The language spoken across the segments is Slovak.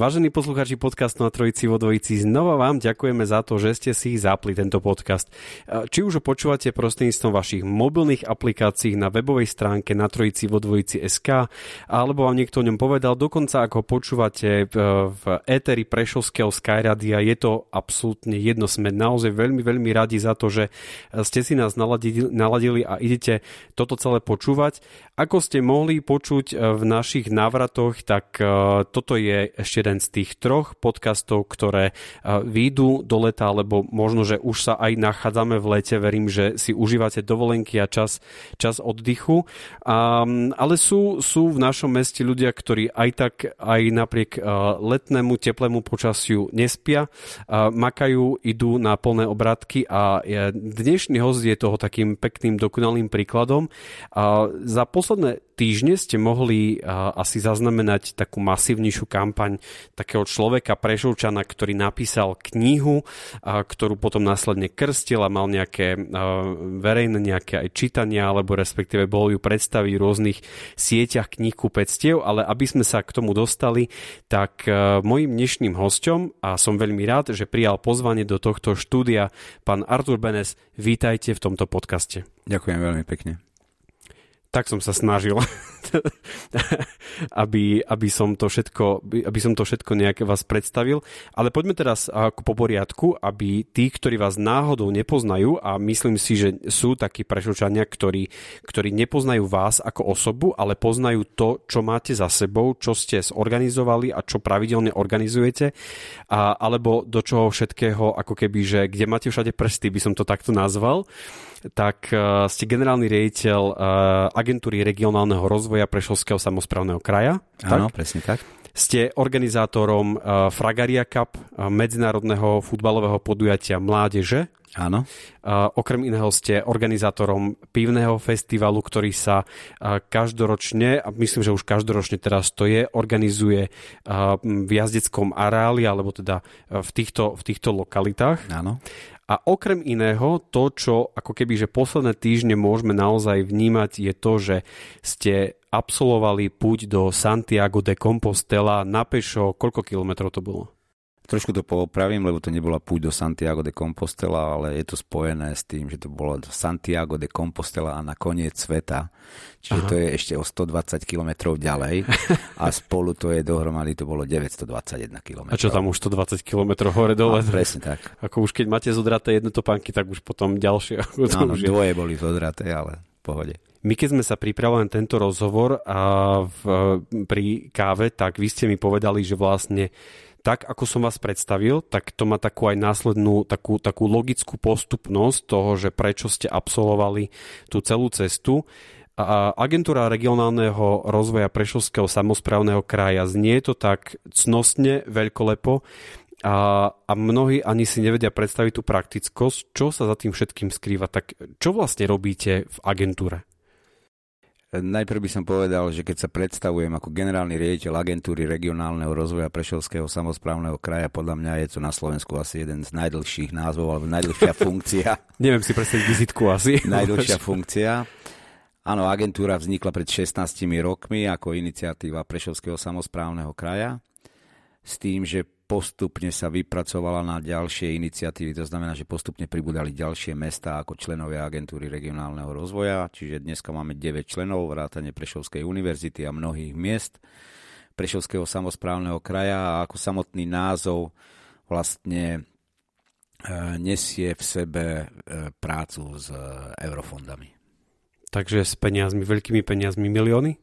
Vážení poslucháči podcastu na Trojici vo znova vám ďakujeme za to, že ste si zapli tento podcast. Či už ho počúvate prostredníctvom vašich mobilných aplikácií na webovej stránke na Trojici vo SK, alebo vám niekto o ňom povedal, dokonca ako počúvate v éteri Prešovského Skyradia, je to absolútne jedno. Sme naozaj veľmi, veľmi radi za to, že ste si nás naladili, naladili a idete toto celé počúvať. Ako ste mohli počuť v našich návratoch, tak toto je ešte jeden z tých troch podcastov, ktoré výjdu do leta, alebo možno, že už sa aj nachádzame v lete. Verím, že si užívate dovolenky a čas, čas oddychu. Um, ale sú, sú v našom meste ľudia, ktorí aj tak, aj napriek letnému, teplému počasiu nespia, makajú, idú na plné obratky a dnešný host je toho takým pekným, dokonalým príkladom. Za posledné týždne ste mohli asi zaznamenať takú masívnejšiu kampaň takého človeka Prešovčana, ktorý napísal knihu, ktorú potom následne krstil a mal nejaké verejné nejaké aj čítania, alebo respektíve bol ju predstaviť v rôznych sieťach knihkupectiev, ale aby sme sa k tomu dostali, tak mojim dnešným hostom, a som veľmi rád, že prijal pozvanie do tohto štúdia, pán Artur Benes, vítajte v tomto podcaste. Ďakujem veľmi pekne tak som sa snažil, aby, aby, som to všetko, aby som to všetko nejak vás predstavil. Ale poďme teraz po poriadku, aby tí, ktorí vás náhodou nepoznajú, a myslím si, že sú takí prešočania, ktorí, ktorí nepoznajú vás ako osobu, ale poznajú to, čo máte za sebou, čo ste zorganizovali a čo pravidelne organizujete, a, alebo do čoho všetkého, ako keby, že kde máte všade prsty, by som to takto nazval tak uh, ste generálny riaditeľ uh, agentúry regionálneho rozvoja Prešovského samozprávneho kraja. Áno, tak? presne tak. Ste organizátorom uh, Fragaria Cup, medzinárodného futbalového podujatia Mládeže. Áno. Okrem iného ste organizátorom pivného festivalu, ktorý sa každoročne, a myslím, že už každoročne teraz to je, organizuje v jazdeckom areáli, alebo teda v týchto, v týchto lokalitách. Áno. A okrem iného, to, čo ako keby, že posledné týždne môžeme naozaj vnímať, je to, že ste absolvovali púť do Santiago de Compostela na pešo. Koľko kilometrov to bolo? Trošku to poopravím, lebo to nebola púť do Santiago de Compostela, ale je to spojené s tým, že to bolo Santiago de Compostela a na koniec sveta. Čiže Aha. to je ešte o 120 km ďalej a spolu to je dohromady, to bolo 921 km. A čo tam už 120 km hore dole? No, presne tak. Ako už keď máte zodraté jedno topánky, tak už potom ďalšie. Áno, dvoje boli zodraté, ale v pohode. My keď sme sa pripravovali na tento rozhovor a v, pri káve, tak vy ste mi povedali, že vlastne tak, ako som vás predstavil, tak to má takú aj následnú, takú, takú logickú postupnosť toho, že prečo ste absolvovali tú celú cestu. Agentúra regionálneho rozvoja Prešovského samozprávneho kraja znie to tak cnostne, veľkolepo a, a mnohí ani si nevedia predstaviť tú praktickosť, čo sa za tým všetkým skrýva. Tak čo vlastne robíte v agentúre? Najprv by som povedal, že keď sa predstavujem ako generálny riaditeľ agentúry regionálneho rozvoja Prešovského samozprávneho kraja, podľa mňa je to na Slovensku asi jeden z najdlhších názvov, alebo najdlhšia funkcia. Neviem si predstaviť vizitku asi. Najdlhšia funkcia. Áno, agentúra vznikla pred 16 rokmi ako iniciatíva Prešovského samozprávneho kraja s tým, že postupne sa vypracovala na ďalšie iniciatívy, to znamená, že postupne pribudali ďalšie mesta ako členovia agentúry regionálneho rozvoja, čiže dneska máme 9 členov, vrátane Prešovskej univerzity a mnohých miest Prešovského samozprávneho kraja a ako samotný názov vlastne e, nesie v sebe e, prácu s e, eurofondami. Takže s peniazmi, veľkými peniazmi, milióny?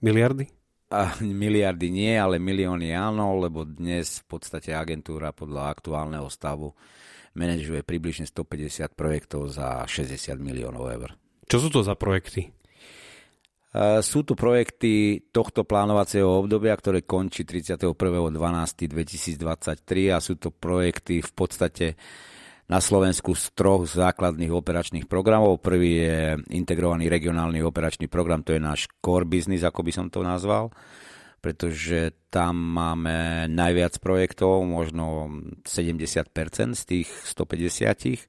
Miliardy? A miliardy nie, ale milióny áno, lebo dnes v podstate agentúra podľa aktuálneho stavu manažuje približne 150 projektov za 60 miliónov eur. Čo sú to za projekty? Sú to projekty tohto plánovacieho obdobia, ktoré končí 31.12.2023 a sú to projekty v podstate na Slovensku z troch základných operačných programov. Prvý je integrovaný regionálny operačný program, to je náš core business, ako by som to nazval, pretože tam máme najviac projektov, možno 70% z tých 150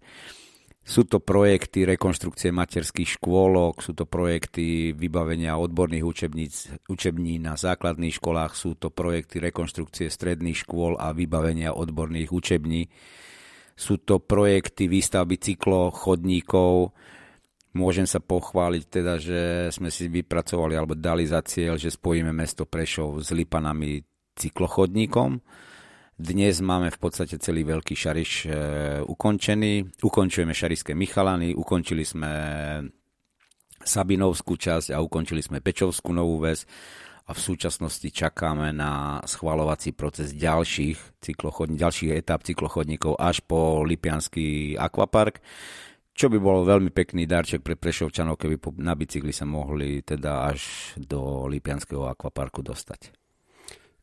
sú to projekty rekonštrukcie materských škôlok, sú to projekty vybavenia odborných učebníc, učební na základných školách, sú to projekty rekonštrukcie stredných škôl a vybavenia odborných učební. Sú to projekty výstavby cyklochodníkov. Môžem sa pochváliť teda, že sme si vypracovali alebo dali za cieľ, že spojíme mesto Prešov s Lipanami cyklochodníkom dnes máme v podstate celý veľký šariš e, ukončený. Ukončujeme šarišské Michalany, ukončili sme Sabinovskú časť a ukončili sme Pečovskú novú väz a v súčasnosti čakáme na schvalovací proces ďalších, ďalších etáp cyklochodníkov až po Lipianský akvapark čo by bolo veľmi pekný darček pre Prešovčanov, keby na bicykli sa mohli teda až do Lipianského akvaparku dostať.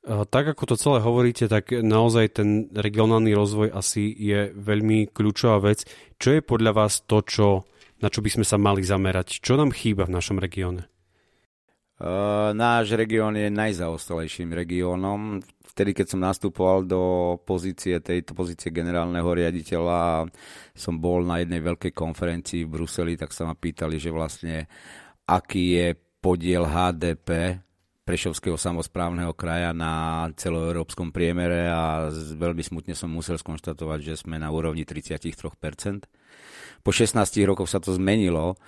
Tak ako to celé hovoríte, tak naozaj ten regionálny rozvoj asi je veľmi kľúčová vec. Čo je podľa vás to, čo, na čo by sme sa mali zamerať? Čo nám chýba v našom regióne? Uh, náš región je najzaostalejším regiónom. Vtedy, keď som nastupoval do pozície tejto pozície generálneho riaditeľa, som bol na jednej veľkej konferencii v Bruseli, tak sa ma pýtali, že vlastne aký je podiel HDP Prešovského samozprávneho kraja na celoeurópskom priemere a veľmi smutne som musel skonštatovať, že sme na úrovni 33%. Po 16 rokoch sa to zmenilo,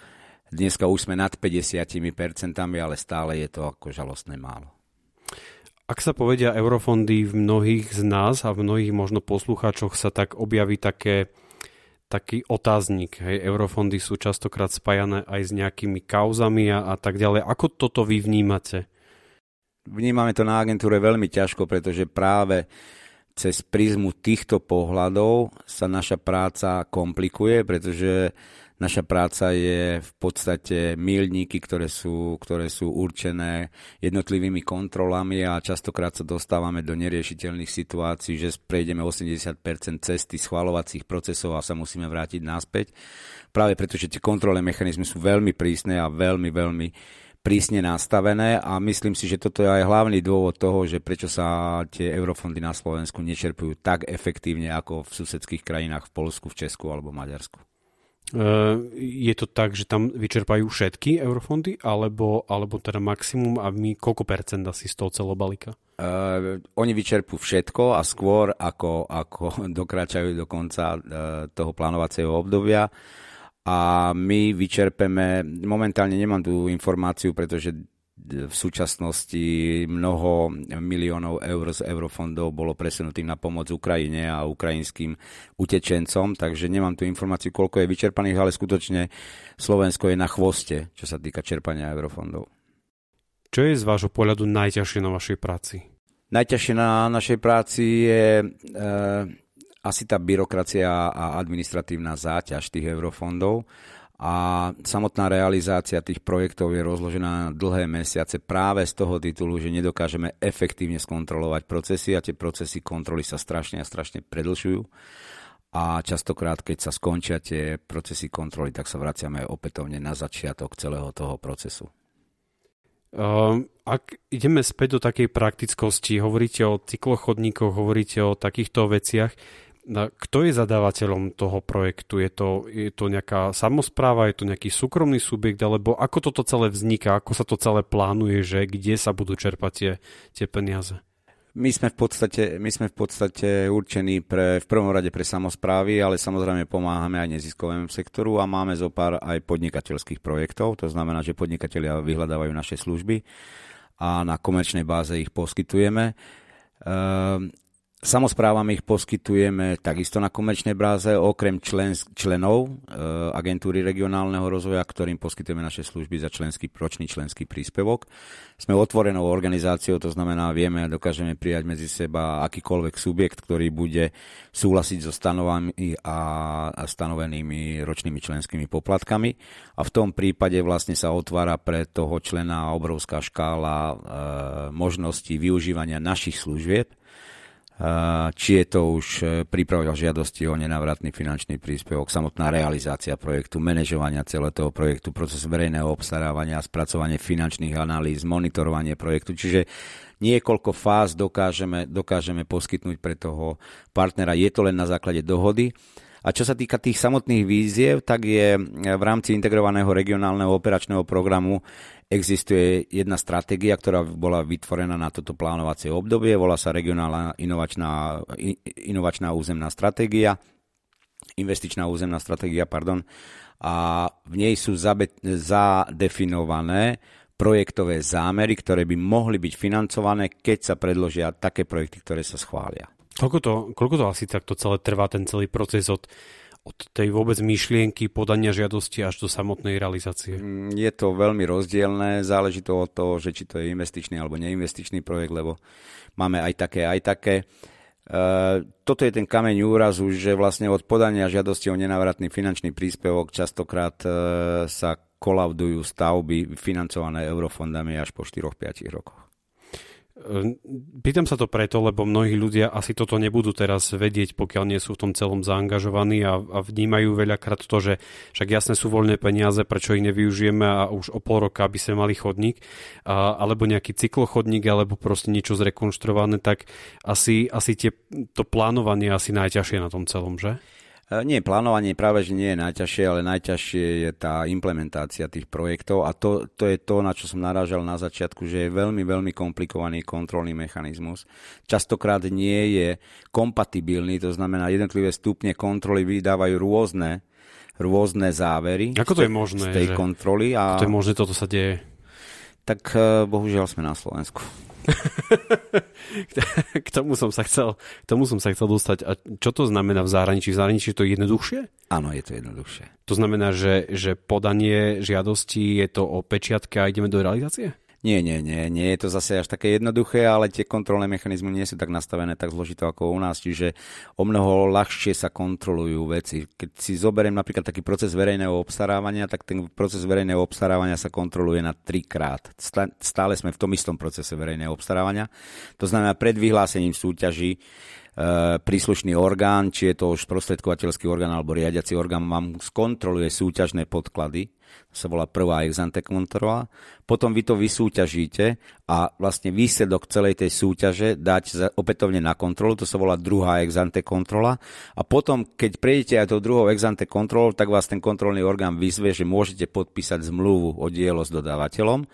dneska už sme nad 50%, ale stále je to ako žalostné málo. Ak sa povedia eurofondy v mnohých z nás a v mnohých možno poslucháčoch sa tak objaví také taký otáznik. Hej, eurofondy sú častokrát spájané aj s nejakými kauzami a, a tak ďalej. Ako toto vy vnímate? vnímame to na agentúre veľmi ťažko, pretože práve cez prízmu týchto pohľadov sa naša práca komplikuje, pretože naša práca je v podstate milníky, ktoré sú, ktoré sú určené jednotlivými kontrolami a častokrát sa dostávame do neriešiteľných situácií, že prejdeme 80% cesty schvalovacích procesov a sa musíme vrátiť naspäť. Práve preto, že tie kontrolné mechanizmy sú veľmi prísne a veľmi, veľmi prísne nastavené a myslím si, že toto je aj hlavný dôvod toho, že prečo sa tie eurofondy na Slovensku nečerpujú tak efektívne ako v susedských krajinách v Polsku, v Česku alebo Maďarsku. Je to tak, že tam vyčerpajú všetky eurofondy, alebo, alebo teda maximum a my koľko percent asi z toho celobalika? Uh, oni vyčerpú všetko a skôr ako, ako dokračajú do konca uh, toho plánovacieho obdobia. A my vyčerpeme, momentálne nemám tú informáciu, pretože v súčasnosti mnoho miliónov eur z eurofondov bolo presunutých na pomoc Ukrajine a ukrajinským utečencom, takže nemám tú informáciu, koľko je vyčerpaných, ale skutočne Slovensko je na chvoste, čo sa týka čerpania eurofondov. Čo je z vášho pohľadu najťažšie na vašej práci? Najťažšie na našej práci je e, asi tá byrokracia a administratívna záťaž tých eurofondov a samotná realizácia tých projektov je rozložená na dlhé mesiace práve z toho titulu, že nedokážeme efektívne skontrolovať procesy a tie procesy kontroly sa strašne a strašne predlžujú a častokrát, keď sa skončia tie procesy kontroly, tak sa vraciame opätovne na začiatok celého toho procesu. Um, ak ideme späť do takej praktickosti, hovoríte o cyklochodníkoch, hovoríte o takýchto veciach, kto je zadávateľom toho projektu? Je to, je to nejaká samozpráva, je to nejaký súkromný subjekt, alebo ako toto celé vzniká, ako sa to celé plánuje, že kde sa budú čerpať tie, tie peniaze? My sme, v podstate, my sme v podstate určení pre, v prvom rade pre samozprávy, ale samozrejme pomáhame aj neziskovému sektoru a máme zo pár aj podnikateľských projektov. To znamená, že podnikatelia vyhľadávajú naše služby a na komerčnej báze ich poskytujeme. Ehm, Samozprávam ich poskytujeme takisto na komerčnej bráze, okrem člen, členov e, agentúry regionálneho rozvoja, ktorým poskytujeme naše služby za členský, ročný členský príspevok. Sme otvorenou organizáciou, to znamená, vieme a dokážeme prijať medzi seba akýkoľvek subjekt, ktorý bude súhlasiť so stanovami a, a stanovenými ročnými členskými poplatkami. A v tom prípade vlastne sa otvára pre toho člena obrovská škála e, možností využívania našich služieb či je to už e, príprava žiadosti o nenávratný finančný príspevok, samotná realizácia projektu, manažovania celého toho projektu, proces verejného obstarávania, spracovanie finančných analýz, monitorovanie projektu. Čiže niekoľko fáz dokážeme, dokážeme poskytnúť pre toho partnera. Je to len na základe dohody. A čo sa týka tých samotných víziev, tak je v rámci integrovaného regionálneho operačného programu Existuje jedna stratégia, ktorá bola vytvorená na toto plánovacie obdobie, volá sa regionálna inovačná, inovačná územná stratégia, investičná územná stratégia, pardon, a v nej sú zadefinované projektové zámery, ktoré by mohli byť financované, keď sa predložia také projekty, ktoré sa schvália. Koľko to, koľko to asi takto celé trvá, ten celý proces od od tej vôbec myšlienky podania žiadosti až do samotnej realizácie? Mm, je to veľmi rozdielne, záleží to od toho, že či to je investičný alebo neinvestičný projekt, lebo máme aj také, aj také. E, toto je ten kameň úrazu, že vlastne od podania žiadosti o nenávratný finančný príspevok častokrát e, sa kolaudujú stavby financované eurofondami až po 4-5 rokoch. Ehm, pýtam sa to preto, lebo mnohí ľudia asi toto nebudú teraz vedieť, pokiaľ nie sú v tom celom zaangažovaní a, a vnímajú veľakrát to, že však jasne sú voľné peniaze, prečo ich nevyužijeme a už o pol roka by sme mali chodník, a, alebo nejaký cyklochodník, alebo proste niečo zrekonštruované, tak asi, asi tie, to plánovanie asi najťažšie na tom celom, že? E, nie, plánovanie práve, že nie je najťažšie, ale najťažšie je tá implementácia tých projektov a to, to je to, na čo som narážal na začiatku, že je veľmi, veľmi komplikovaný kontrolný mechanizmus. Častokrát nie je kompatibilný, to znamená jednotlivé stupne kontroly vydávajú rôzne, rôzne závery Ako to je možné, z tej že... kontroly. A... Ako to je možné, toto sa deje? Tak e, bohužiaľ sme na Slovensku. k tomu som sa chcel, k tomu som sa chcel dostať. A čo to znamená v zahraničí? V zahraničí je to jednoduchšie? Áno, je to jednoduchšie. To znamená, že, že podanie žiadosti je to o pečiatke a ideme do realizácie? Nie, nie, nie, nie je to zase až také jednoduché, ale tie kontrolné mechanizmy nie sú tak nastavené tak zložito ako u nás, čiže o mnoho ľahšie sa kontrolujú veci. Keď si zoberiem napríklad taký proces verejného obstarávania, tak ten proces verejného obstarávania sa kontroluje na trikrát. Stále sme v tom istom procese verejného obstarávania. To znamená, pred vyhlásením súťaží E, príslušný orgán, či je to už prostredkovateľský orgán alebo riadiaci orgán, vám skontroluje súťažné podklady, sa volá prvá ex ante kontrola, potom vy to vysúťažíte a vlastne výsledok celej tej súťaže dať opätovne na kontrolu, to sa volá druhá ex ante kontrola. A potom, keď prejdete aj tou druhou ex ante kontrolou, tak vás ten kontrolný orgán vyzve, že môžete podpísať zmluvu o dielo s dodávateľom.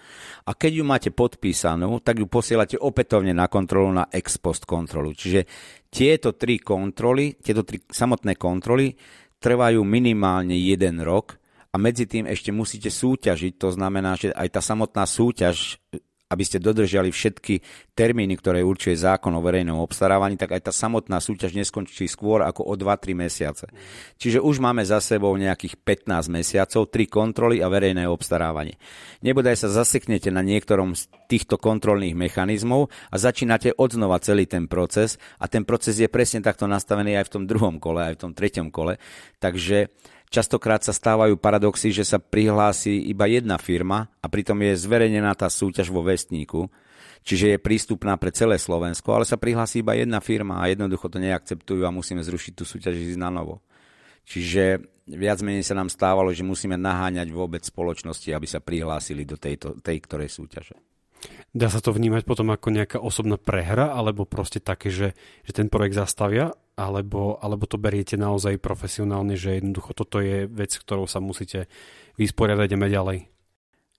A keď ju máte podpísanú, tak ju posielate opätovne na kontrolu na ex post kontrolu. Čiže tieto tri kontroly, tieto tri samotné kontroly trvajú minimálne jeden rok a medzi tým ešte musíte súťažiť, to znamená, že aj tá samotná súťaž aby ste dodržali všetky termíny, ktoré určuje zákon o verejnom obstarávaní, tak aj tá samotná súťaž neskončí skôr ako o 2-3 mesiace. Čiže už máme za sebou nejakých 15 mesiacov, 3 kontroly a verejné obstarávanie. Nebodaj sa zaseknete na niektorom z týchto kontrolných mechanizmov a začínate odznova celý ten proces a ten proces je presne takto nastavený aj v tom druhom kole, aj v tom treťom kole. Takže Častokrát sa stávajú paradoxy, že sa prihlási iba jedna firma a pritom je zverejnená tá súťaž vo vestníku, čiže je prístupná pre celé Slovensko, ale sa prihlási iba jedna firma a jednoducho to neakceptujú a musíme zrušiť tú súťaž ísť na novo. Čiže viac menej sa nám stávalo, že musíme naháňať vôbec spoločnosti, aby sa prihlásili do tejto, tej ktorej súťaže. Dá sa to vnímať potom ako nejaká osobná prehra, alebo proste také, že, že ten projekt zastavia, alebo, alebo to beriete naozaj profesionálne, že jednoducho toto je vec, ktorou sa musíte vysporiadať a ďalej?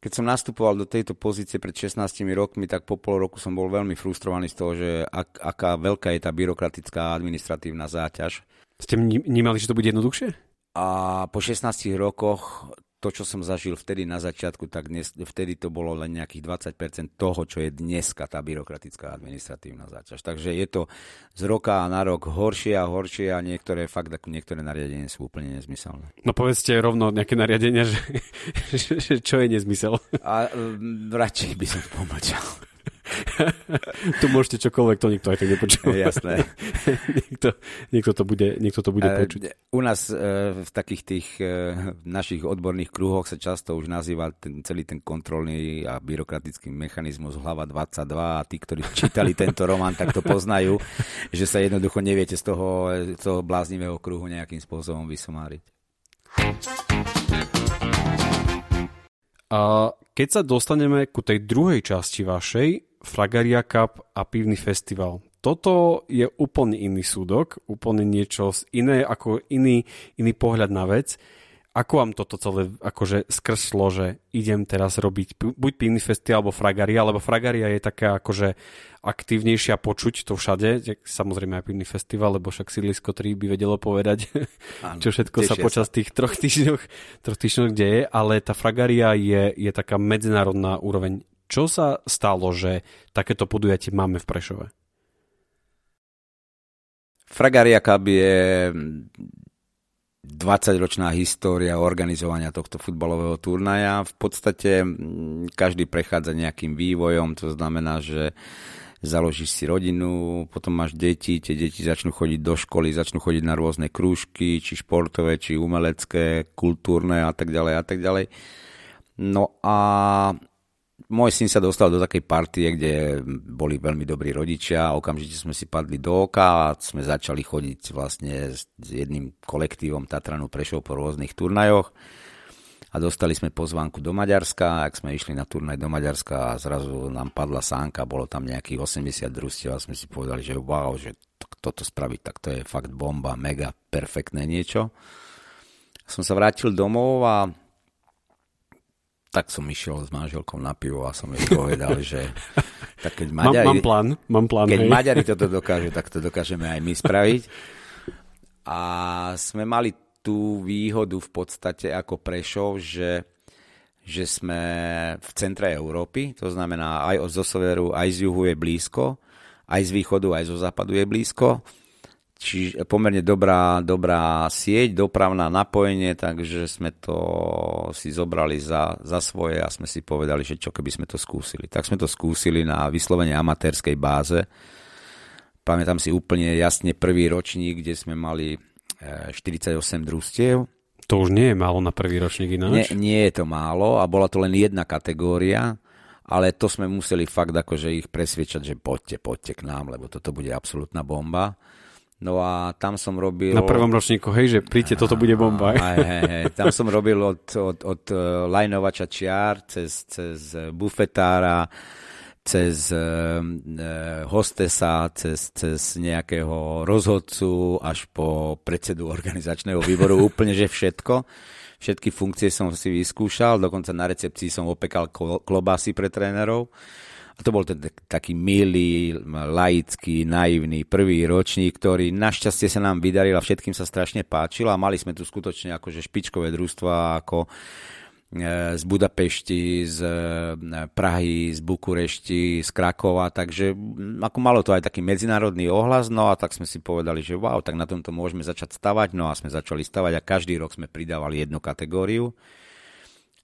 Keď som nastupoval do tejto pozície pred 16 rokmi, tak po pol roku som bol veľmi frustrovaný z toho, že ak, aká veľká je tá byrokratická administratívna záťaž. Ste vnímali, že to bude jednoduchšie? A po 16 rokoch to, čo som zažil vtedy na začiatku, tak dnes, vtedy to bolo len nejakých 20% toho, čo je dneska tá byrokratická administratívna záťaž. Takže je to z roka na rok horšie a horšie a niektoré fakt, niektoré nariadenia sú úplne nezmyselné. No povedzte rovno nejaké nariadenia, že, že čo je nezmysel. A radšej by som pomlčal. tu môžete čokoľvek, to nikto aj tak nepočúva. Jasné. niekto, niekto, to bude, niekto to bude počuť. U nás e, v takých tých e, našich odborných kruhoch sa často už nazýva ten, celý ten kontrolný a byrokratický mechanizmus hlava 22 a tí, ktorí čítali tento román, tak to poznajú, že sa jednoducho neviete z toho, z toho bláznivého kruhu nejakým spôsobom vysomáriť. A keď sa dostaneme ku tej druhej časti vašej, Fragaria Cup a pivný festival. Toto je úplne iný súdok, úplne niečo iné, ako iný, iný pohľad na vec. Ako vám toto celé akože skrslo, že idem teraz robiť buď pivný festival alebo Fragaria, lebo Fragaria je taká akože aktívnejšia počuť to všade, samozrejme aj pivný festival, lebo však sídlisko 3 by vedelo povedať, Áno, čo všetko sa počas tých troch týždňoch, troch týždňoch deje, ale tá Fragaria je, je taká medzinárodná úroveň čo sa stalo, že takéto podujatie máme v Prešove? Fragaria Cup je 20-ročná história organizovania tohto futbalového turnaja. V podstate každý prechádza nejakým vývojom, to znamená, že založíš si rodinu, potom máš deti, tie deti začnú chodiť do školy, začnú chodiť na rôzne krúžky, či športové, či umelecké, kultúrne a tak ďalej a tak ďalej. No a môj syn sa dostal do takej partie, kde boli veľmi dobrí rodičia okamžite sme si padli do oka a sme začali chodiť vlastne s jedným kolektívom Tatranu Prešov po rôznych turnajoch a dostali sme pozvánku do Maďarska, ak sme išli na turnaj do Maďarska a zrazu nám padla sánka, bolo tam nejakých 80 družstiev a sme si povedali, že wow, že toto spraviť, tak to je fakt bomba, mega perfektné niečo. Som sa vrátil domov a tak som išiel s manželkou na pivo a som jej povedal, že tak keď Maďari, mám, mám plán, mám plán, keď hej. Maďari toto dokážu, tak to dokážeme aj my spraviť. A sme mali tú výhodu v podstate ako Prešov, že, že sme v centre Európy, to znamená aj zo severu, aj z juhu je blízko, aj z východu, aj zo západu je blízko čiže pomerne dobrá, dobrá sieť, dopravná napojenie, takže sme to si zobrali za, za svoje a sme si povedali, že čo keby sme to skúsili. Tak sme to skúsili na vyslovene amatérskej báze. Pamätám si úplne jasne prvý ročník, kde sme mali 48 e, družstiev. To už nie je málo na prvý ročník ináč? Nie, nie je to málo a bola to len jedna kategória, ale to sme museli fakt akože ich presviečať, že poďte, poďte k nám, lebo toto bude absolútna bomba. No a tam som robil... Na prvom ročníku, hej, že príďte, toto bude bomba. Aj, hej, hej. Tam som robil od, od, od eh, lajnovača čiar cez, cez bufetára, cez uh, hostesa, cez, cez nejakého rozhodcu až po predsedu organizačného výboru, úplne že všetko. Všetky funkcie som si vyskúšal, dokonca na recepcii som opekal klobásy pre trénerov. A to bol ten taký milý, laický, naivný prvý ročník, ktorý našťastie sa nám vydaril a všetkým sa strašne páčil a mali sme tu skutočne akože špičkové družstva ako e, z Budapešti, z e, Prahy, z Bukurešti, z Krakova, takže ako malo to aj taký medzinárodný ohlas, no a tak sme si povedali, že wow, tak na tomto môžeme začať stavať, no a sme začali stavať a každý rok sme pridávali jednu kategóriu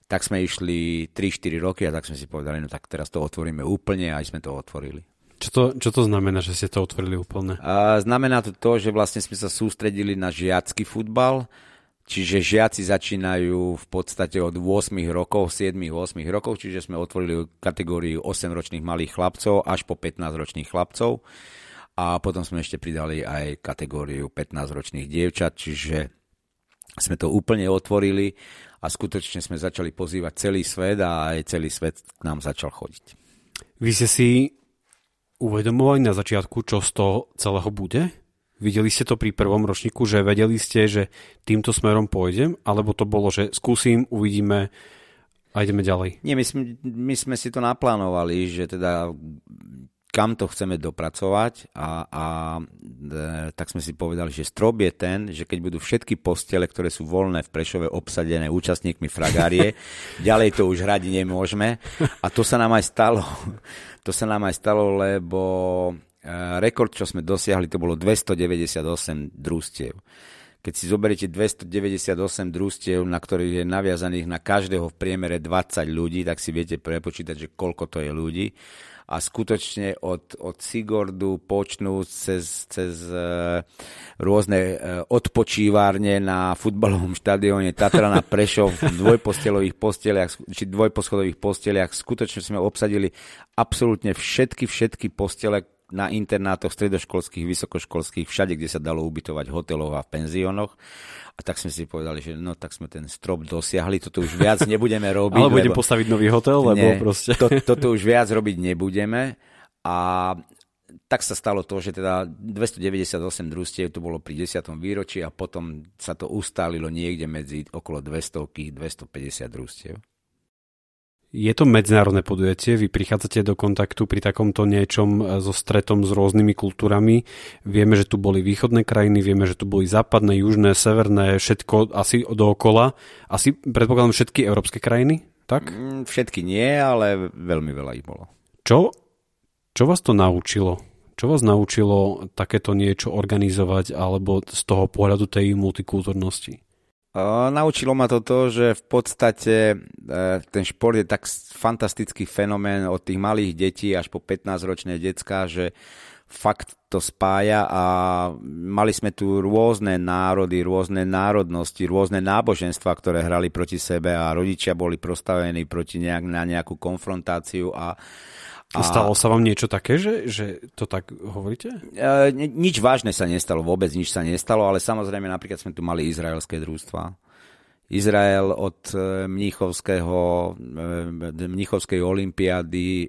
tak sme išli 3-4 roky a tak sme si povedali, no tak teraz to otvoríme úplne a aj sme to otvorili. Čo to, čo to znamená, že ste to otvorili úplne? A znamená to to, že vlastne sme sa sústredili na žiacký futbal, čiže žiaci začínajú v podstate od 8 rokov, 7-8 rokov, čiže sme otvorili kategóriu 8-ročných malých chlapcov až po 15-ročných chlapcov a potom sme ešte pridali aj kategóriu 15-ročných dievčat, čiže sme to úplne otvorili a skutočne sme začali pozývať celý svet a aj celý svet k nám začal chodiť. Vy ste si uvedomovali na začiatku, čo z toho celého bude? Videli ste to pri prvom ročníku, že vedeli ste, že týmto smerom pôjdem, alebo to bolo, že skúsim, uvidíme a ideme ďalej? Nie, my sme, my sme si to naplánovali, že teda kam to chceme dopracovať a, a e, tak sme si povedali, že strop je ten, že keď budú všetky postele, ktoré sú voľné v Prešove obsadené účastníkmi fragárie, ďalej to už hrať nemôžeme a to sa nám aj stalo. To sa nám aj stalo, lebo e, rekord, čo sme dosiahli, to bolo 298 družstiev. Keď si zoberiete 298 družstiev, na ktorých je naviazaných na každého v priemere 20 ľudí, tak si viete prepočítať, že koľko to je ľudí a skutočne od, od Sigordu počnú cez, cez uh, rôzne uh, odpočívárne na futbalovom štadióne Tatra na Prešov v dvojpostelových posteliach, či dvojposchodových posteliach. Skutočne sme obsadili absolútne všetky, všetky postele, na internátoch stredoškolských, vysokoškolských, všade, kde sa dalo ubytovať v hoteloch a v penziónoch. A tak sme si povedali, že no tak sme ten strop dosiahli, toto už viac nebudeme robiť. Ale budem postaviť nový hotel, lebo nie, proste... to, toto už viac robiť nebudeme. A tak sa stalo to, že teda 298 družstiev to bolo pri 10. výročí a potom sa to ustálilo niekde medzi okolo 200 250 družstiev. Je to medzinárodné podujatie, vy prichádzate do kontaktu pri takomto niečom e, so stretom s rôznymi kultúrami. Vieme, že tu boli východné krajiny, vieme, že tu boli západné, južné, severné, všetko asi dookola. Asi predpokladám všetky európske krajiny, tak? Mm, všetky nie, ale veľmi veľa ich bolo. Čo, čo vás to naučilo? Čo vás naučilo takéto niečo organizovať alebo z toho pohľadu tej multikultúrnosti? Naučilo ma to to, že v podstate e, ten šport je tak fantastický fenomén od tých malých detí až po 15-ročné decka, že fakt to spája a mali sme tu rôzne národy, rôzne národnosti, rôzne náboženstva, ktoré hrali proti sebe a rodičia boli prostavení proti nejak, na nejakú konfrontáciu a a... Stalo sa vám niečo také, že, že to tak hovoríte? E, nič vážne sa nestalo, vôbec nič sa nestalo, ale samozrejme napríklad sme tu mali izraelské družstva. Izrael od e, Mníchovského, e, Mníchovskej olympiády e,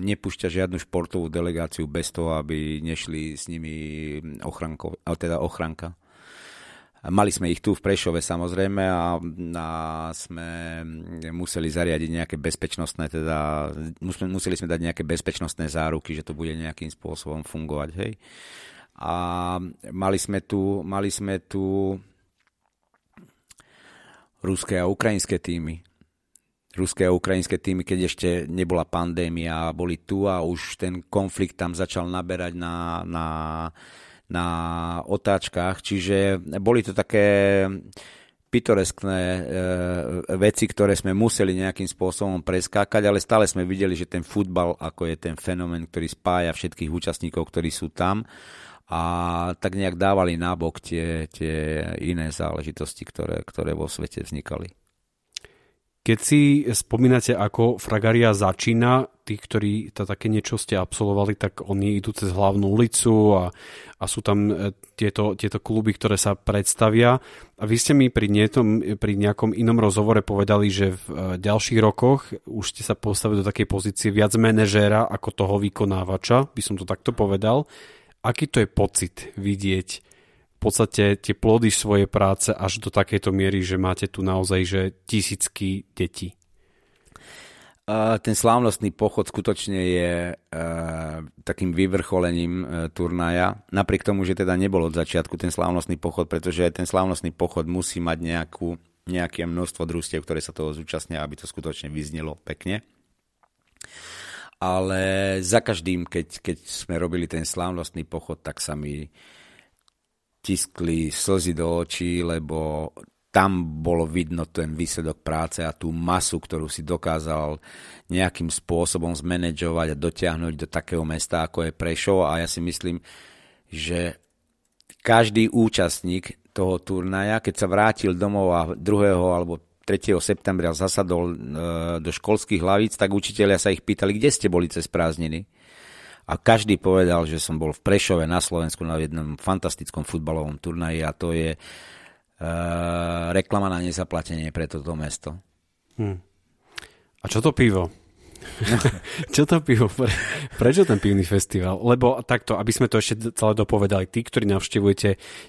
nepúšťa žiadnu športovú delegáciu bez toho, aby nešli s nimi ochranko, teda ochranka. Mali sme ich tu v Prešove samozrejme a, a sme museli zariadiť nejaké bezpečnostné, teda museli sme dať nejaké bezpečnostné záruky, že to bude nejakým spôsobom fungovať, hej. A mali sme tu, mali sme tu ruské a ukrajinské týmy. Ruské a ukrajinské týmy, keď ešte nebola pandémia, boli tu a už ten konflikt tam začal naberať na, na na otáčkach, čiže boli to také pitoreskné e, veci, ktoré sme museli nejakým spôsobom preskákať, ale stále sme videli, že ten futbal, ako je ten fenomén, ktorý spája všetkých účastníkov, ktorí sú tam a tak nejak dávali nábok tie, tie iné záležitosti, ktoré, ktoré vo svete vznikali. Keď si spomínate, ako Fragaria začína, tí, ktorí to také niečo ste absolvovali, tak oni idú cez hlavnú ulicu a, a sú tam e, tieto, tieto kluby, ktoré sa predstavia. A vy ste mi pri, nietom, pri nejakom inom rozhovore povedali, že v e, ďalších rokoch už ste sa postavili do takej pozície viac manažéra ako toho vykonávača, by som to takto povedal. Aký to je pocit vidieť podstate tie plody svojej práce až do takejto miery, že máte tu naozaj že tisícky detí? Uh, ten slávnostný pochod skutočne je uh, takým vyvrcholením uh, turnaja. Napriek tomu, že teda nebol od začiatku ten slávnostný pochod, pretože ten slávnostný pochod musí mať nejakú, nejaké množstvo družstiev, ktoré sa toho zúčastnia, aby to skutočne vyznelo pekne. Ale za každým, keď, keď sme robili ten slávnostný pochod, tak sa mi tiskli slzy do očí, lebo tam bolo vidno ten výsledok práce a tú masu, ktorú si dokázal nejakým spôsobom zmanéžovať a dotiahnuť do takého mesta, ako je Prešov. A ja si myslím, že každý účastník toho turnaja, keď sa vrátil domov a 2. alebo 3. septembra zasadol e, do školských hlavíc, tak učiteľia sa ich pýtali, kde ste boli cez prázdniny a každý povedal, že som bol v Prešove na Slovensku na jednom fantastickom futbalovom turnaji a to je uh, reklama na nezaplatenie pre toto mesto. Hmm. A čo to pivo? Čo to pivo? Pre, prečo ten pivný festival? Lebo takto, aby sme to ešte celé dopovedali, tí, ktorí navštevujete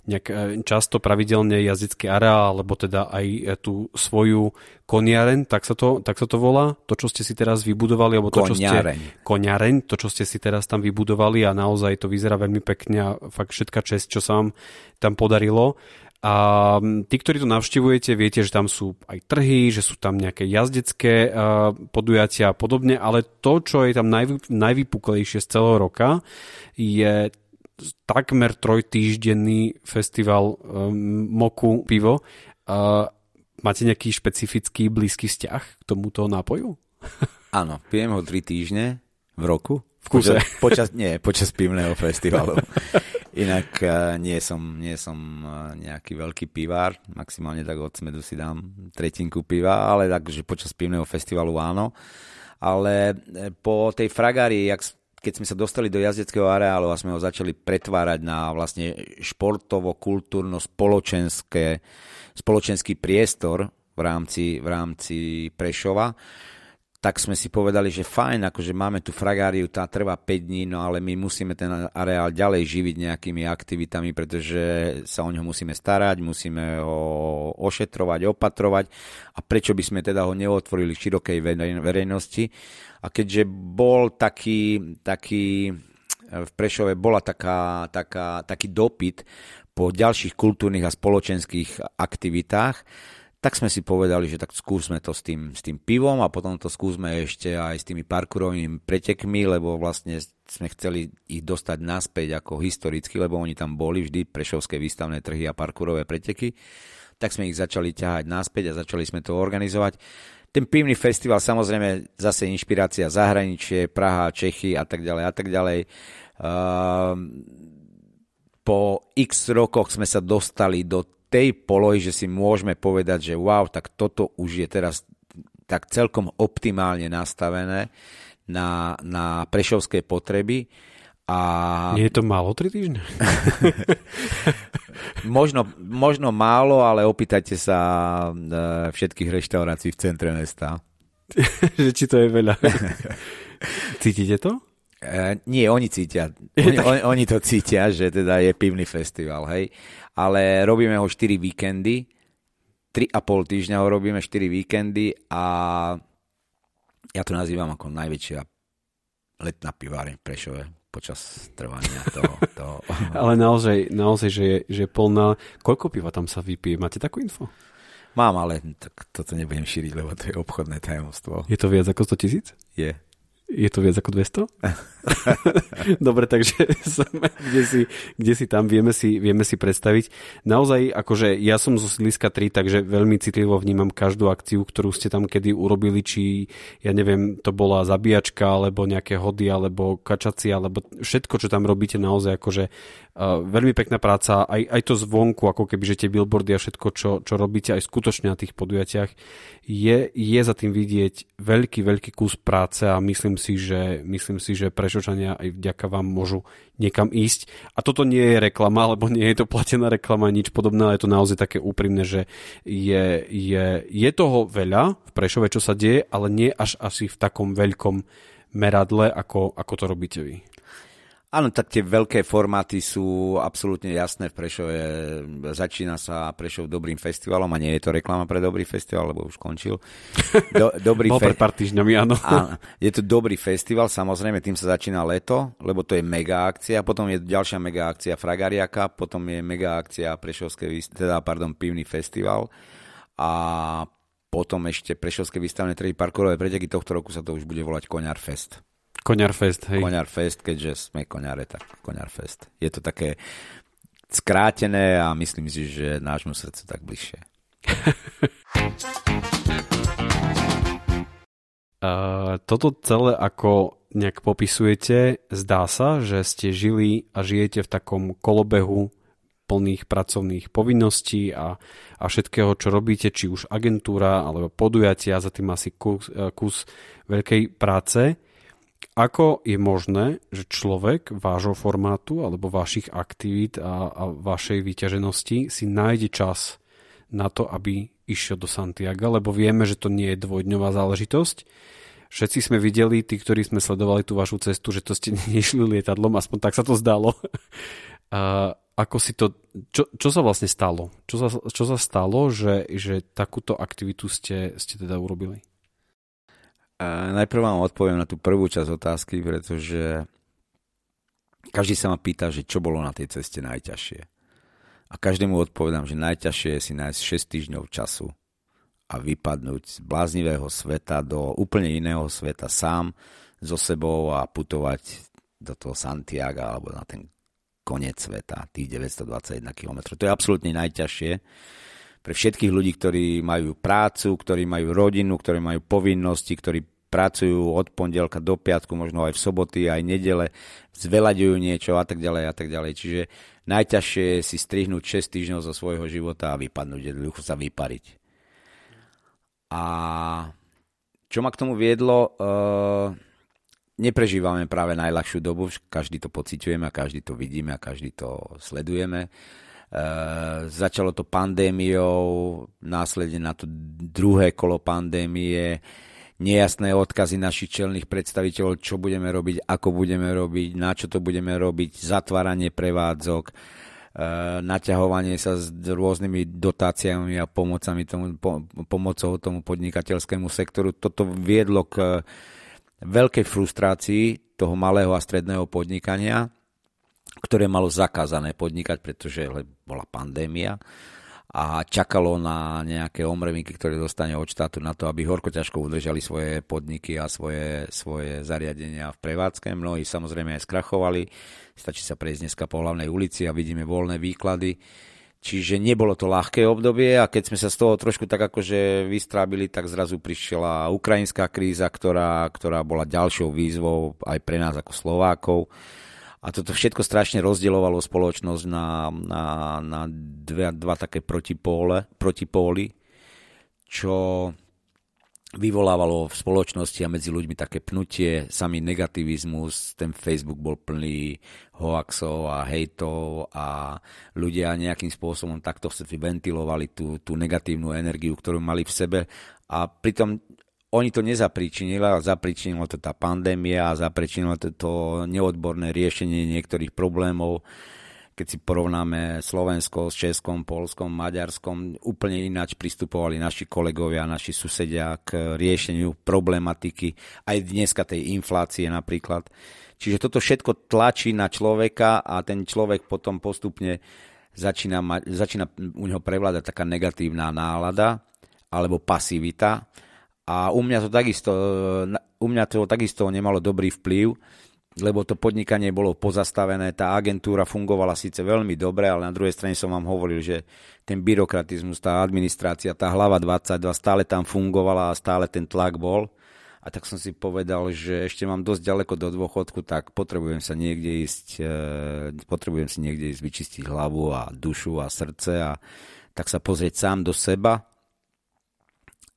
nejak e, často pravidelne jazdecký areál, alebo teda aj e, tú svoju koniareň, tak sa, to, tak sa to volá, to, čo ste si teraz vybudovali, alebo to, čo ste... Koniareň. to, čo ste si teraz tam vybudovali a naozaj to vyzerá veľmi pekne a fakt všetka čest, čo sa vám tam podarilo. A tí, ktorí to navštevujete, viete, že tam sú aj trhy, že sú tam nejaké jazdecké podujatia a podobne, ale to, čo je tam najvy, najvypuklejšie z celého roka, je takmer trojtýždenný festival um, Moku pivo. Máte nejaký špecifický blízky vzťah k tomuto nápoju? Áno, pijem ho tri týždne v roku. V kuse. Počas, počas, nie, počas pivného festivalu. Inak uh, nie som, nie som uh, nejaký veľký pivár, maximálne tak od smedu si dám tretinku piva, ale takže počas pivného festivalu áno. Ale e, po tej fragári, jak, keď sme sa dostali do jazdeckého areálu a sme ho začali pretvárať na vlastne športovo, kultúrno, spoločenské, spoločenský priestor v rámci, v rámci Prešova, tak sme si povedali, že fajn, akože máme tu fragáriu, tá trvá 5 dní, no ale my musíme ten areál ďalej živiť nejakými aktivitami, pretože sa o ňo musíme starať, musíme ho ošetrovať, opatrovať a prečo by sme teda ho neotvorili širokej verejnosti. A keďže bol taký, taký v Prešove bola taká, taká, taký dopyt po ďalších kultúrnych a spoločenských aktivitách, tak sme si povedali, že tak skúsme to s tým, s tým pivom a potom to skúsme ešte aj s tými parkurovými pretekmi, lebo vlastne sme chceli ich dostať naspäť ako historicky, lebo oni tam boli vždy, prešovské výstavné trhy a parkurové preteky. Tak sme ich začali ťahať naspäť a začali sme to organizovať. Ten pivný festival, samozrejme, zase inšpirácia zahraničie, Praha, Čechy a tak ďalej a tak ďalej. Uh, po x rokoch sme sa dostali do tej polohy, že si môžeme povedať, že wow, tak toto už je teraz tak celkom optimálne nastavené na, na prešovské potreby. A... Nie je to málo 3 týždne? možno, možno málo, ale opýtajte sa e, všetkých reštaurácií v centre mesta. že či to je veľa. Cítite to? Uh, nie, oni cítia. Oni, oni, oni to cítia, že teda je pivný festival, hej ale robíme ho 4 víkendy, 3,5 týždňa ho robíme 4 víkendy a ja to nazývam ako najväčšia letná piváreň v Prešove počas trvania toho. toho. ale naozaj, naozaj že, je, že je plná... Koľko piva tam sa vypije? Máte takú info? Mám, ale tak toto nebudem šíriť, lebo to je obchodné tajomstvo. Je to viac ako 100 tisíc? Je. Je to viac ako 200? Dobre, takže kde si, kde si tam vieme si, vieme si predstaviť. Naozaj, akože ja som zo Sliska 3, takže veľmi citlivo vnímam každú akciu, ktorú ste tam kedy urobili, či ja neviem, to bola zabíjačka, alebo nejaké hody, alebo kačaci, alebo všetko, čo tam robíte naozaj akože Uh, veľmi pekná práca, aj, aj to zvonku, ako keby, že tie billboardy a všetko, čo, čo robíte aj skutočne na tých podujatiach, je, je za tým vidieť veľký, veľký kus práce a myslím si, že, myslím si, že prešočania aj vďaka vám môžu niekam ísť. A toto nie je reklama, lebo nie je to platená reklama, nič podobné, ale je to naozaj také úprimné, že je, je, je toho veľa v Prešove, čo sa deje, ale nie až asi v takom veľkom meradle, ako, ako to robíte vy. Áno, tak tie veľké formáty sú absolútne jasné v Prešove. Začína sa Prešov dobrým festivalom a nie je to reklama pre dobrý festival, lebo už skončil. Do, dobrý fe... pred pár týždňami, áno. A je to dobrý festival, samozrejme, tým sa začína leto, lebo to je mega akcia, potom je ďalšia mega akcia Fragariaka, potom je mega akcia Prešovské, teda, pardon, pivný festival a potom ešte Prešovské výstavné trhy parkourové preteky tohto roku sa to už bude volať Koňar Fest. Koňar Fest, hej. Koňar Fest, keďže sme koňare, tak Koňar Fest. Je to také skrátené a myslím si, že nášmu srdcu tak bližšie. uh, toto celé ako nejak popisujete, zdá sa, že ste žili a žijete v takom kolobehu plných pracovných povinností a, a všetkého, čo robíte, či už agentúra alebo podujatia, za tým asi kus, kus veľkej práce. Ako je možné, že človek vášho formátu alebo vašich aktivít a, a vašej vyťaženosti si nájde čas na to, aby išiel do Santiago, lebo vieme, že to nie je dvojdňová záležitosť. všetci sme videli, tí, ktorí sme sledovali tú vašu cestu, že to ste nešli lietadlom, aspoň tak sa to zdalo. A ako si to, čo, čo sa vlastne stalo? Čo sa, čo sa stalo, že, že takúto aktivitu ste, ste teda urobili? Najprv vám odpoviem na tú prvú časť otázky, pretože každý sa ma pýta, že čo bolo na tej ceste najťažšie. A každému odpovedám, že najťažšie je si nájsť 6 týždňov času a vypadnúť z bláznivého sveta do úplne iného sveta sám so sebou a putovať do toho Santiago alebo na ten koniec sveta, tých 921 km. To je absolútne najťažšie pre všetkých ľudí, ktorí majú prácu, ktorí majú rodinu, ktorí majú povinnosti, ktorí pracujú od pondelka do piatku, možno aj v soboty, aj nedele, zvelaďujú niečo a tak ďalej a tak ďalej. Čiže najťažšie je si strihnúť 6 týždňov zo svojho života a vypadnúť, jednoducho sa vypariť. A čo ma k tomu viedlo, uh, neprežívame práve najľahšiu dobu, každý to pociťujeme a každý to vidíme a každý to sledujeme. E, začalo to pandémiou, následne na to druhé kolo pandémie, nejasné odkazy našich čelných predstaviteľov, čo budeme robiť, ako budeme robiť, na čo to budeme robiť, zatváranie prevádzok, e, naťahovanie sa s rôznymi dotáciami a pomocami tomu, po, pomocou tomu podnikateľskému sektoru. Toto viedlo k veľkej frustrácii toho malého a stredného podnikania, ktoré malo zakázané podnikať, pretože bola pandémia a čakalo na nejaké omrevinky, ktoré dostane od štátu na to, aby horko ťažko udržali svoje podniky a svoje, svoje zariadenia v prevádzke. Mnohí samozrejme aj skrachovali. Stačí sa prejsť dneska po hlavnej ulici a vidíme voľné výklady Čiže nebolo to ľahké obdobie a keď sme sa z toho trošku tak akože vystrábili, tak zrazu prišla ukrajinská kríza, ktorá, ktorá bola ďalšou výzvou aj pre nás ako Slovákov. A toto všetko strašne rozdielovalo spoločnosť na, na, na dve, dva také protipóle, protipóly, čo vyvolávalo v spoločnosti a medzi ľuďmi také pnutie, samý negativizmus, ten Facebook bol plný hoaxov a hejtov a ľudia nejakým spôsobom takto ventilovali tú, tú negatívnu energiu, ktorú mali v sebe. A pritom oni to nezapríčinili, ale zapríčinilo to tá pandémia a zapríčinilo to, to neodborné riešenie niektorých problémov, keď si porovnáme Slovensko s Českom, Polskom, Maďarskom, úplne ináč pristupovali naši kolegovia, naši susedia k riešeniu problematiky, aj dneska tej inflácie napríklad. Čiže toto všetko tlačí na človeka a ten človek potom postupne začína, mať, začína u neho prevládať taká negatívna nálada alebo pasivita. A u mňa to takisto, u mňa to takisto nemalo dobrý vplyv, lebo to podnikanie bolo pozastavené, tá agentúra fungovala síce veľmi dobre, ale na druhej strane som vám hovoril, že ten byrokratizmus, tá administrácia, tá hlava 22 stále tam fungovala a stále ten tlak bol. A tak som si povedal, že ešte mám dosť ďaleko do dôchodku, tak potrebujem sa niekde ísť, e, potrebujem si niekde ísť vyčistiť hlavu a dušu a srdce a tak sa pozrieť sám do seba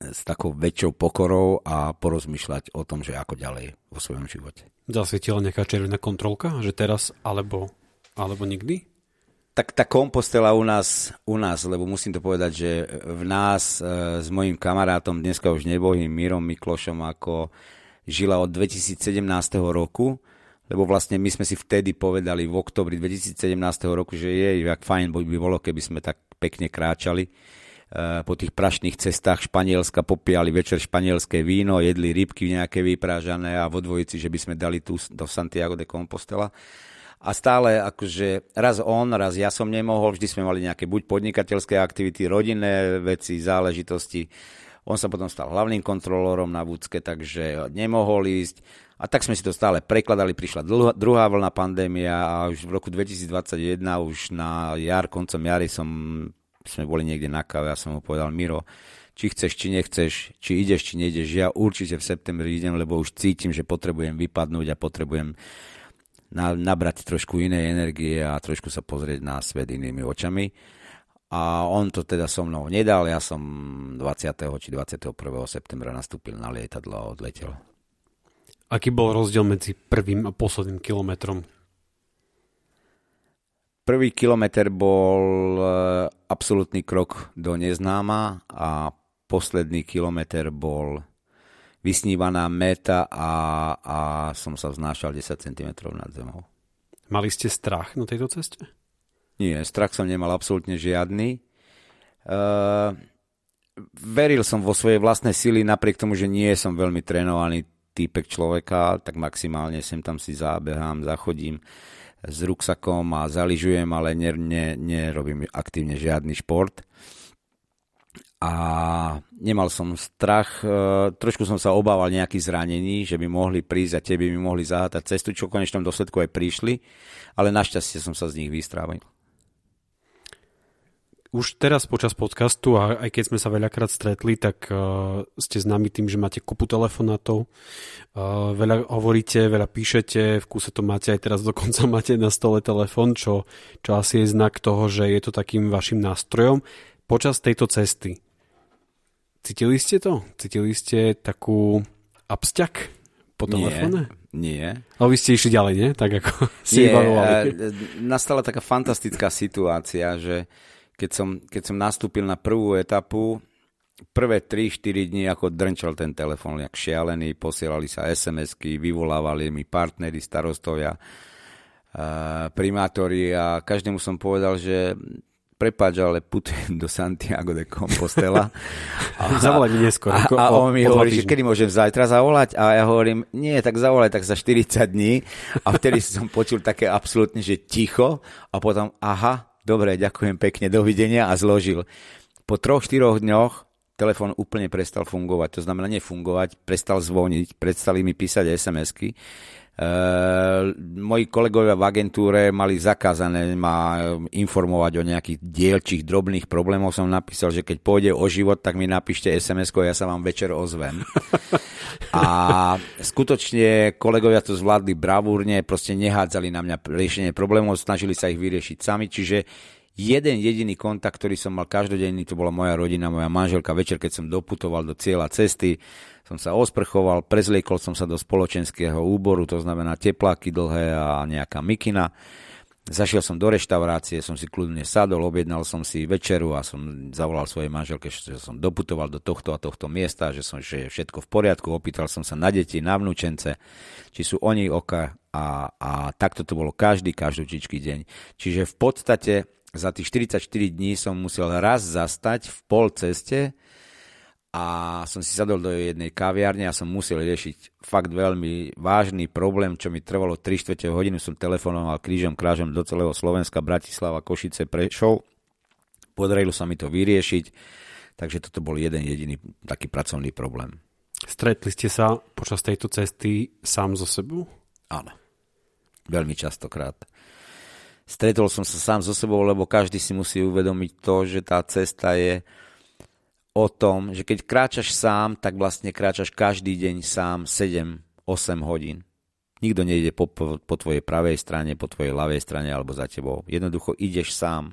s takou väčšou pokorou a porozmýšľať o tom, že ako ďalej vo svojom živote. Zasvietila nejaká červená kontrolka, že teraz alebo, alebo nikdy? Tak tá kompostela u nás, u nás, lebo musím to povedať, že v nás e, s mojim kamarátom, dneska už nebohým Mírom Miklošom, ako žila od 2017 roku, lebo vlastne my sme si vtedy povedali v oktobri 2017 roku, že je, jak fajn by bolo, keby sme tak pekne kráčali po tých prašných cestách Španielska popíjali večer španielské víno, jedli rybky nejaké vyprážané a vo dvojici, že by sme dali tu do Santiago de Compostela. A stále akože raz on, raz ja som nemohol, vždy sme mali nejaké buď podnikateľské aktivity, rodinné veci, záležitosti. On sa potom stal hlavným kontrolorom na Vúcke, takže nemohol ísť. A tak sme si to stále prekladali, prišla druhá vlna pandémia a už v roku 2021, už na jar, koncom jary som sme boli niekde na káve a som mu povedal, Miro, či chceš, či nechceš, či ideš, či nejdeš, ja určite v septembri idem, lebo už cítim, že potrebujem vypadnúť a potrebujem na, nabrať trošku inej energie a trošku sa pozrieť na svet inými očami. A on to teda so mnou nedal, ja som 20. či 21. septembra nastúpil na lietadlo a odletel. Aký bol rozdiel medzi prvým a posledným kilometrom? Prvý kilometr bol e, absolútny krok do neznáma a posledný kilometr bol vysnívaná meta a, a som sa vznášal 10 cm nad zemou. Mali ste strach na tejto ceste? Nie, strach som nemal absolútne žiadny. Uh, veril som vo svoje vlastné sily, napriek tomu, že nie som veľmi trénovaný týpek človeka, tak maximálne sem tam si zábehám, zachodím s ruksakom a zaližujem, ale ne, ne, nerobím aktívne žiadny šport. A nemal som strach, e, trošku som sa obával nejakých zranení, že by mohli prísť a tie by mi mohli zahátať cestu, čo v konečnom dôsledku aj prišli, ale našťastie som sa z nich vystrávil. Už teraz počas podcastu, a aj keď sme sa veľakrát stretli, tak uh, ste známi tým, že máte kupu telefonátov, uh, veľa hovoríte, veľa píšete, v kúse to máte aj teraz dokonca máte na stole telefon, čo, čo asi je znak toho, že je to takým vašim nástrojom. Počas tejto cesty, cítili ste to? Cítili ste takú absťak po telefóne? Nie. Ale vy ste išli ďalej, nie? Tak ako si Nie, nastala taká fantastická situácia, že keď som, keď som nastúpil na prvú etapu, prvé 3-4 dní ako drnčal ten telefón, jak šialený, posielali sa SMS-ky, vyvolávali mi partnery, starostovia, primátori a každému som povedal, že prepáč, ale putujem do Santiago de Compostela. zavolaj mi neskôr. A, a on mi hovorí, že kedy môžem zajtra zavolať? A ja hovorím, nie, tak zavolaj tak za 40 dní. A vtedy som počul také absolútne, že ticho. A potom, aha, dobre, ďakujem pekne, dovidenia a zložil. Po troch, štyroch dňoch telefón úplne prestal fungovať. To znamená nefungovať, prestal zvoniť, prestali mi písať SMS-ky. Uh, moji kolegovia v agentúre mali zakázané ma informovať o nejakých dielčích drobných problémov. Som napísal, že keď pôjde o život, tak mi napíšte sms ja sa vám večer ozvem. A skutočne kolegovia to zvládli bravúrne, proste nehádzali na mňa riešenie problémov, snažili sa ich vyriešiť sami, čiže jeden jediný kontakt, ktorý som mal každodenný, to bola moja rodina, moja manželka. Večer, keď som doputoval do cieľa cesty, som sa osprchoval, prezliekol som sa do spoločenského úboru, to znamená tepláky dlhé a nejaká mikina. Zašiel som do reštaurácie, som si kľudne sadol, objednal som si večeru a som zavolal svojej manželke, že som doputoval do tohto a tohto miesta, že, som, že je všetko v poriadku. Opýtal som sa na deti, na vnúčence, či sú oni oka a, a takto to bolo každý, každúčičký deň. Čiže v podstate za tých 44 dní som musel raz zastať v pol ceste, a som si sadol do jednej kaviárne a som musel riešiť fakt veľmi vážny problém, čo mi trvalo 3 čtvrte hodinu, som telefonoval krížom krážom do celého Slovenska, Bratislava, Košice, Prešov. Podarilo sa mi to vyriešiť, takže toto bol jeden jediný taký pracovný problém. Stretli ste sa počas tejto cesty sám so sebou? Áno, veľmi častokrát. Stretol som sa sám so sebou, lebo každý si musí uvedomiť to, že tá cesta je o tom, že keď kráčaš sám, tak vlastne kráčaš každý deň sám 7-8 hodín. Nikto nejde po, po, po tvojej pravej strane, po tvojej ľavej strane alebo za tebou. Jednoducho ideš sám.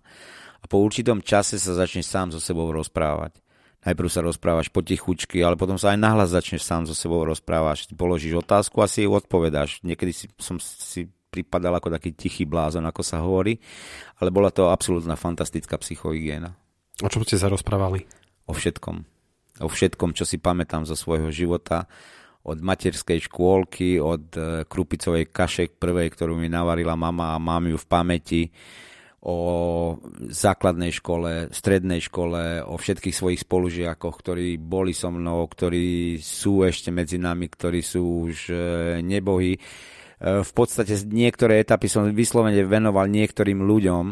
A po určitom čase sa začneš sám so sebou rozprávať. Najprv sa rozprávaš potichučky, ale potom sa aj nahlas začneš sám so sebou rozprávať. Položíš otázku a si ju odpovedáš. Niekedy si, som si pripadal ako taký tichý blázon, ako sa hovorí, ale bola to absolútna fantastická psychohygiena. O čom ste sa rozprávali? O všetkom. O všetkom, čo si pamätám zo svojho života. Od materskej škôlky, od e, krupicovej kaše prvej, ktorú mi navarila mama a mám ju v pamäti, o základnej škole, strednej škole, o všetkých svojich spolužiakoch, ktorí boli so mnou, ktorí sú ešte medzi nami, ktorí sú už e, nebohy. E, v podstate niektoré etapy som vyslovene venoval niektorým ľuďom,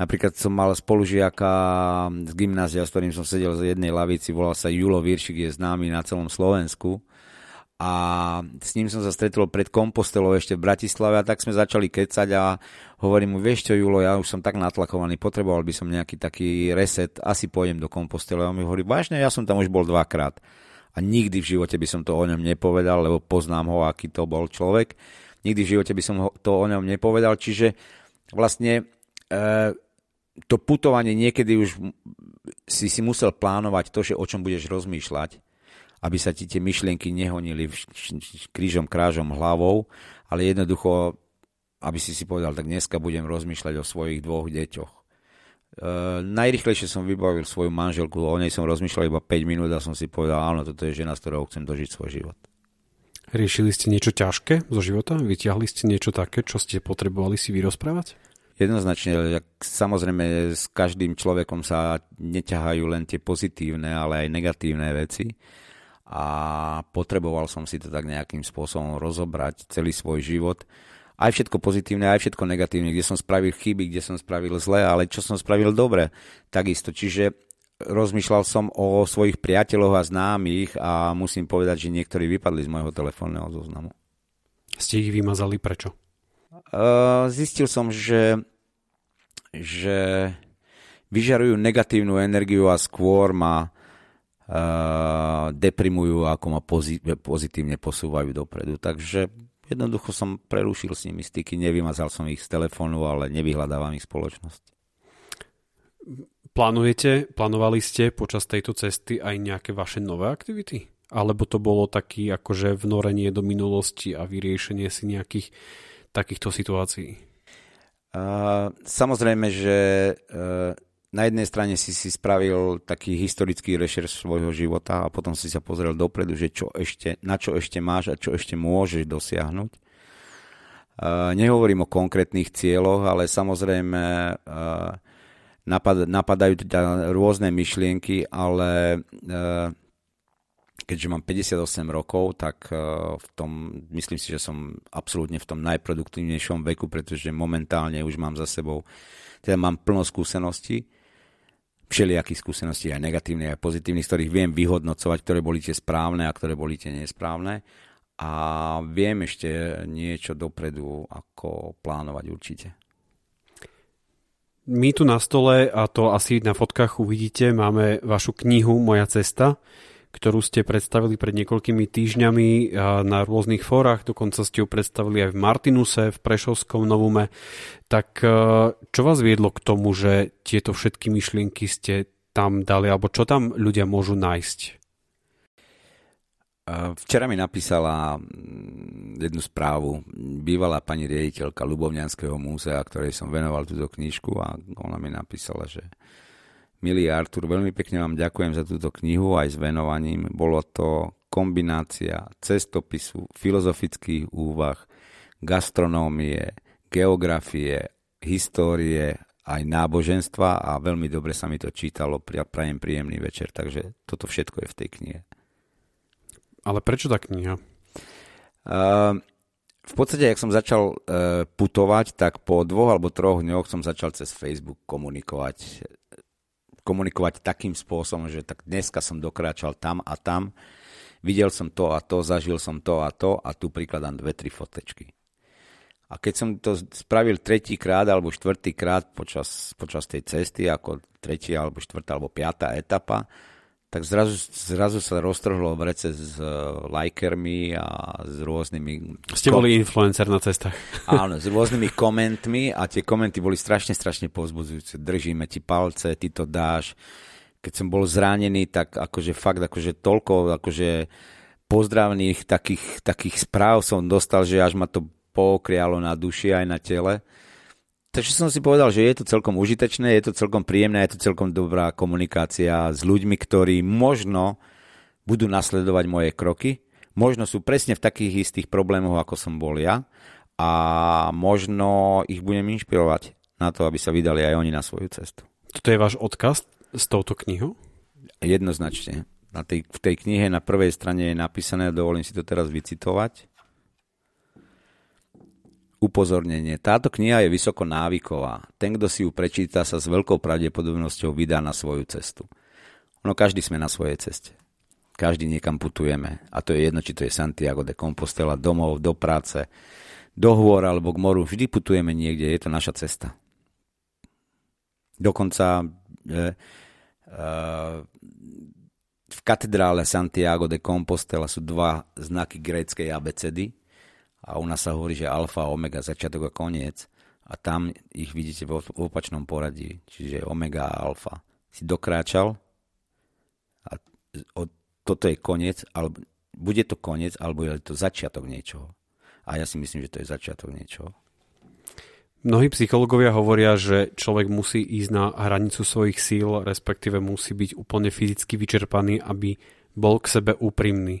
Napríklad som mal spolužiaka z gymnázia, s ktorým som sedel z jednej lavici, volal sa Julo Viršik, je známy na celom Slovensku. A s ním som sa stretol pred Kompostelou ešte v Bratislave a tak sme začali kecať a hovorím mu, vieš čo Julo, ja už som tak natlakovaný, potreboval by som nejaký taký reset, asi pôjdem do Kompostele. A on mi hovorí, vážne, ja som tam už bol dvakrát. A nikdy v živote by som to o ňom nepovedal, lebo poznám ho, aký to bol človek. Nikdy v živote by som to o ňom nepovedal, čiže vlastne e, to putovanie niekedy už si si musel plánovať to, že o čom budeš rozmýšľať, aby sa ti tie myšlienky nehonili krížom, krážom hlavou, ale jednoducho, aby si si povedal, tak dneska budem rozmýšľať o svojich dvoch deťoch. Uh, najrychlejšie som vybavil svoju manželku, o nej som rozmýšľal iba 5 minút a som si povedal, áno, toto je žena, s ktorou chcem dožiť svoj život. Riešili ste niečo ťažké zo života? Vyťahli ste niečo také, čo ste potrebovali si vyrozprávať? Jednoznačne, samozrejme s každým človekom sa neťahajú len tie pozitívne, ale aj negatívne veci a potreboval som si to tak nejakým spôsobom rozobrať celý svoj život aj všetko pozitívne, aj všetko negatívne, kde som spravil chyby, kde som spravil zle, ale čo som spravil dobre, takisto. Čiže rozmýšľal som o svojich priateľoch a známych a musím povedať, že niektorí vypadli z môjho telefónneho zoznamu. Ste ich vymazali prečo? Uh, zistil som, že, že vyžarujú negatívnu energiu a skôr ma uh, deprimujú, ako ma pozitívne posúvajú dopredu. Takže Jednoducho som prerušil s nimi styky, nevymazal som ich z telefónu, ale nevyhľadávam ich spoločnosť. Plánujete, plánovali ste počas tejto cesty aj nejaké vaše nové aktivity? Alebo to bolo taký akože vnorenie do minulosti a vyriešenie si nejakých takýchto situácií? Uh, samozrejme, že uh, na jednej strane si si spravil taký historický rešerš svojho života a potom si sa pozrel dopredu, že čo ešte, na čo ešte máš a čo ešte môžeš dosiahnuť. Uh, nehovorím o konkrétnych cieľoch, ale samozrejme uh, napad, napadajú teda rôzne myšlienky, ale uh, keďže mám 58 rokov, tak v tom, myslím si, že som absolútne v tom najproduktívnejšom veku, pretože momentálne už mám za sebou, teda mám plno skúseností všelijakých skúseností, aj negatívnych, aj pozitívnych, z ktorých viem vyhodnocovať, ktoré boli tie správne a ktoré boli tie nesprávne. A viem ešte niečo dopredu, ako plánovať určite. My tu na stole, a to asi na fotkách uvidíte, máme vašu knihu Moja cesta ktorú ste predstavili pred niekoľkými týždňami na rôznych fórach, dokonca ste ju predstavili aj v Martinuse, v Prešovskom Novume. Tak e, čo vás viedlo k tomu, že tieto všetky myšlienky ste tam dali, alebo čo tam ľudia môžu nájsť? E, včera mi napísala jednu správu bývalá pani riaditeľka Lubovňanského múzea, ktorej som venoval túto knižku a ona mi napísala, že Milý Artur, veľmi pekne vám ďakujem za túto knihu aj s venovaním. Bolo to kombinácia cestopisu, filozofických úvah, gastronómie, geografie, histórie, aj náboženstva a veľmi dobre sa mi to čítalo. Prajem príjemný večer, takže toto všetko je v tej knihe. Ale prečo tá kniha? Uh, v podstate, ak som začal uh, putovať, tak po dvoch alebo troch dňoch som začal cez Facebook komunikovať komunikovať takým spôsobom, že tak dneska som dokráčal tam a tam, videl som to a to, zažil som to a to a tu prikladám dve, tri fotečky. A keď som to spravil tretíkrát alebo štvrtýkrát počas, počas tej cesty, ako tretí alebo štvrtá alebo piatá etapa, tak zrazu, zrazu sa roztrhlo vrece s uh, lajkermi a s rôznymi... Ste boli influencer na cestách. Áno, s rôznymi komentmi a tie komenty boli strašne, strašne povzbudzujúce. Držíme ti palce, ty to dáš. Keď som bol zranený, tak akože fakt, akože toľko, akože pozdravných takých, takých správ som dostal, že až ma to pokrialo na duši aj na tele. Takže som si povedal, že je to celkom užitečné, je to celkom príjemné, je to celkom dobrá komunikácia s ľuďmi, ktorí možno budú nasledovať moje kroky, možno sú presne v takých istých problémoch, ako som bol ja a možno ich budem inšpirovať na to, aby sa vydali aj oni na svoju cestu. Toto je váš odkaz s touto knihou? Jednoznačne. Na tej, v tej knihe na prvej strane je napísané, dovolím si to teraz vycitovať, Upozornenie. Táto kniha je vysoko návyková. Ten, kto si ju prečíta, sa s veľkou pravdepodobnosťou vydá na svoju cestu. No každý sme na svojej ceste. Každý niekam putujeme. A to je jedno, či to je Santiago de Compostela, domov, do práce, do hôr alebo k moru. Vždy putujeme niekde. Je to naša cesta. Dokonca e, e, v katedrále Santiago de Compostela sú dva znaky gréckej abecedy a u nás sa hovorí, že alfa omega, začiatok a koniec a tam ich vidíte v opačnom poradí, čiže omega a alfa. Si dokráčal a toto je koniec, alebo bude to koniec, alebo je to začiatok niečoho. A ja si myslím, že to je začiatok niečoho. Mnohí psychológovia hovoria, že človek musí ísť na hranicu svojich síl, respektíve musí byť úplne fyzicky vyčerpaný, aby bol k sebe úprimný.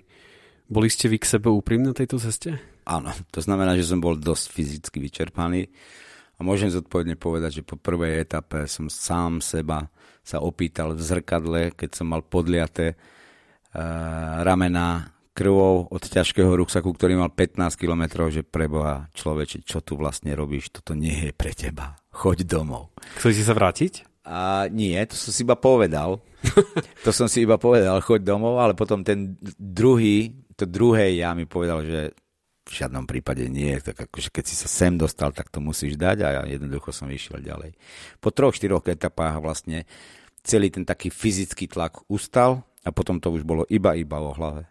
Boli ste vy k sebe úprimní na tejto ceste? Áno, to znamená, že som bol dosť fyzicky vyčerpaný a môžem zodpovedne povedať, že po prvej etape som sám seba sa opýtal v zrkadle, keď som mal podliaté uh, ramena krvou od ťažkého ruksaku, ktorý mal 15 km, že preboha človeče, čo tu vlastne robíš, toto nie je pre teba. Choď domov. Chcete sa vrátiť? A nie, to som si iba povedal. to som si iba povedal, choď domov, ale potom ten druhý, to druhé ja mi povedal, že v žiadnom prípade nie. Tak akože keď si sa sem dostal, tak to musíš dať a ja jednoducho som išiel ďalej. Po troch, štyroch etapách vlastne celý ten taký fyzický tlak ustal a potom to už bolo iba, iba o hlave.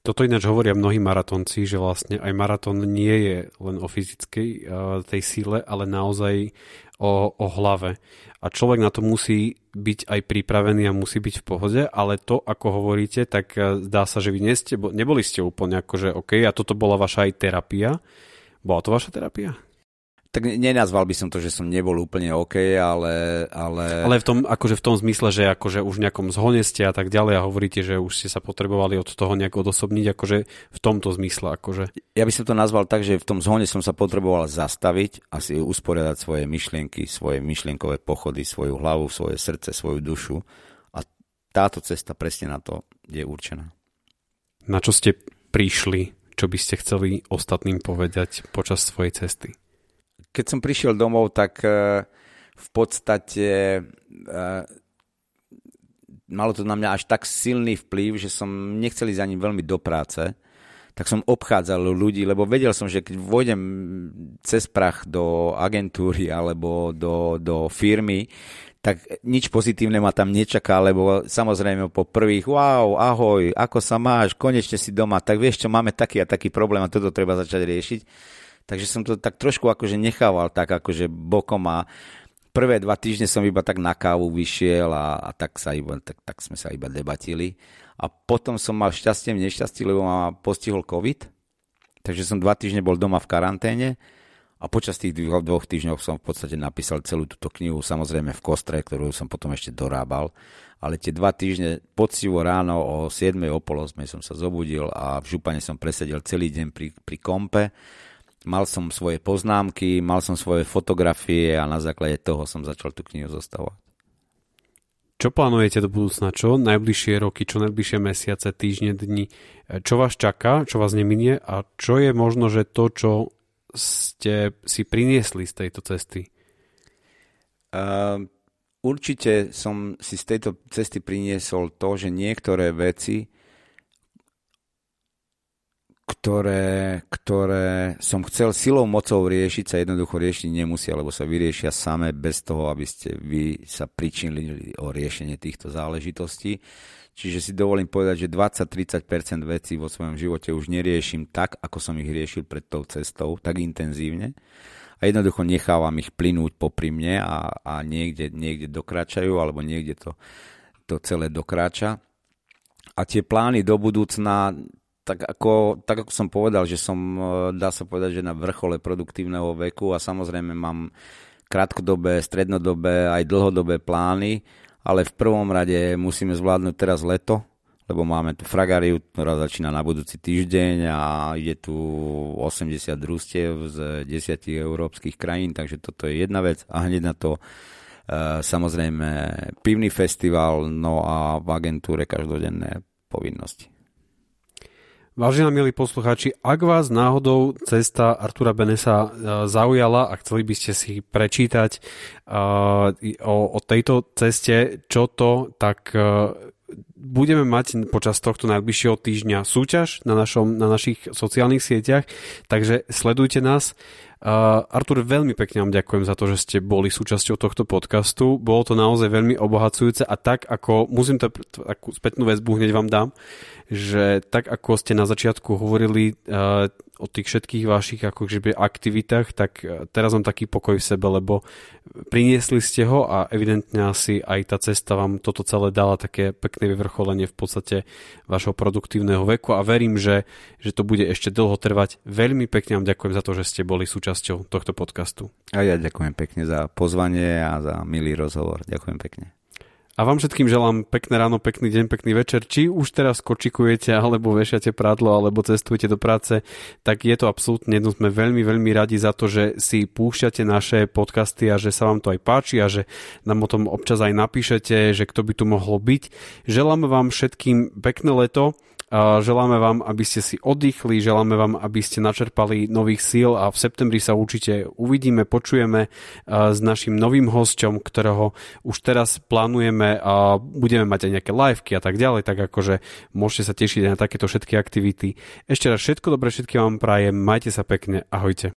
Toto ináč hovoria mnohí maratonci, že vlastne aj maratón nie je len o fyzickej uh, tej síle, ale naozaj o, o hlave. A človek na to musí byť aj pripravený a musí byť v pohode, ale to, ako hovoríte, tak uh, zdá sa, že vy nie ste, neboli ste úplne ako, že OK, a toto bola vaša aj terapia. Bola to vaša terapia? Tak nenazval by som to, že som nebol úplne OK, ale... Ale, ale v tom, akože v tom zmysle, že akože už v nejakom zhone ste a tak ďalej a hovoríte, že už ste sa potrebovali od toho nejak odosobniť, akože v tomto zmysle, akože... Ja by som to nazval tak, že v tom zhone som sa potreboval zastaviť a si usporiadať svoje myšlienky, svoje myšlienkové pochody, svoju hlavu, svoje srdce, svoju dušu a táto cesta presne na to je určená. Na čo ste prišli, čo by ste chceli ostatným povedať počas svojej cesty? Keď som prišiel domov, tak e, v podstate e, malo to na mňa až tak silný vplyv, že som nechcel ísť ani veľmi do práce, tak som obchádzal ľudí, lebo vedel som, že keď vôjdem cez prach do agentúry alebo do, do firmy, tak nič pozitívne ma tam nečaká, lebo samozrejme po prvých, wow, ahoj, ako sa máš, konečne si doma, tak vieš čo, máme taký a taký problém a toto treba začať riešiť Takže som to tak trošku akože nechával tak akože bokom a prvé dva týždne som iba tak na kávu vyšiel a, a tak, sa iba, tak, tak sme sa iba debatili. A potom som mal šťastie v nešťastí, lebo ma postihol COVID. Takže som dva týždne bol doma v karanténe a počas tých dvoch, dvoch týždňov som v podstate napísal celú túto knihu, samozrejme v kostre, ktorú som potom ešte dorábal. Ale tie dva týždne poctivo ráno o 7. o pol som sa zobudil a v župane som presedel celý deň pri, pri kompe mal som svoje poznámky, mal som svoje fotografie a na základe toho som začal tú knihu zostavovať. Čo plánujete do budúcna? Čo najbližšie roky, čo najbližšie mesiace, týždne, dni? Čo vás čaká, čo vás neminie a čo je možno, že to, čo ste si priniesli z tejto cesty? Uh, určite som si z tejto cesty priniesol to, že niektoré veci ktoré, ktoré som chcel silou mocou riešiť, sa jednoducho riešiť nemusia, lebo sa vyriešia same bez toho, aby ste vy sa pričinili o riešenie týchto záležitostí. Čiže si dovolím povedať, že 20-30% vecí vo svojom živote už neriešim tak, ako som ich riešil pred tou cestou, tak intenzívne. A jednoducho nechávam ich plynúť popri mne a, a niekde, niekde dokračajú, alebo niekde to, to celé dokráča. A tie plány do budúcna, tak ako, tak ako som povedal, že som, e, dá sa povedať, že na vrchole produktívneho veku a samozrejme mám krátkodobé, strednodobé aj dlhodobé plány, ale v prvom rade musíme zvládnuť teraz leto, lebo máme tu fragariu, ktorá začína na budúci týždeň a ide tu 80 družstiev z 10 európskych krajín, takže toto je jedna vec a hneď na to e, samozrejme pivný festival, no a v agentúre každodenné povinnosti. Vážení milí poslucháči, ak vás náhodou cesta Artura Benesa e, zaujala a chceli by ste si prečítať uh, o, o tejto ceste, čo to, tak uh, budeme mať počas tohto najbližšieho týždňa súťaž na, našom, na našich sociálnych sieťach, takže sledujte nás. Uh, Artur, veľmi pekne vám ďakujem za to, že ste boli súčasťou tohto podcastu. Bolo to naozaj veľmi obohacujúce a tak ako, musím to takú spätnú väzbu hneď vám dám, že tak ako ste na začiatku hovorili uh, o tých všetkých vašich akože aktivitách, tak uh, teraz mám taký pokoj v sebe, lebo priniesli ste ho a evidentne asi aj tá cesta vám toto celé dala také pekné vyvrcholenie v podstate vašho produktívneho veku a verím, že, že to bude ešte dlho trvať. Veľmi pekne vám ďakujem za to, že ste boli súčasťou súčasťou tohto podcastu. A ja ďakujem pekne za pozvanie a za milý rozhovor. Ďakujem pekne. A vám všetkým želám pekné ráno, pekný deň, pekný večer. Či už teraz kočikujete, alebo vešiate prádlo, alebo cestujete do práce, tak je to absolútne jedno. Sme veľmi, veľmi radi za to, že si púšťate naše podcasty a že sa vám to aj páči a že nám o tom občas aj napíšete, že kto by tu mohlo byť. Želáme vám všetkým pekné leto Želáme vám, aby ste si oddychli, želáme vám, aby ste načerpali nových síl a v septembri sa určite uvidíme, počujeme s našim novým hosťom, ktorého už teraz plánujeme a budeme mať aj nejaké liveky a tak ďalej, tak akože môžete sa tešiť na takéto všetky aktivity. Ešte raz všetko dobré, všetky vám prajem, majte sa pekne, ahojte.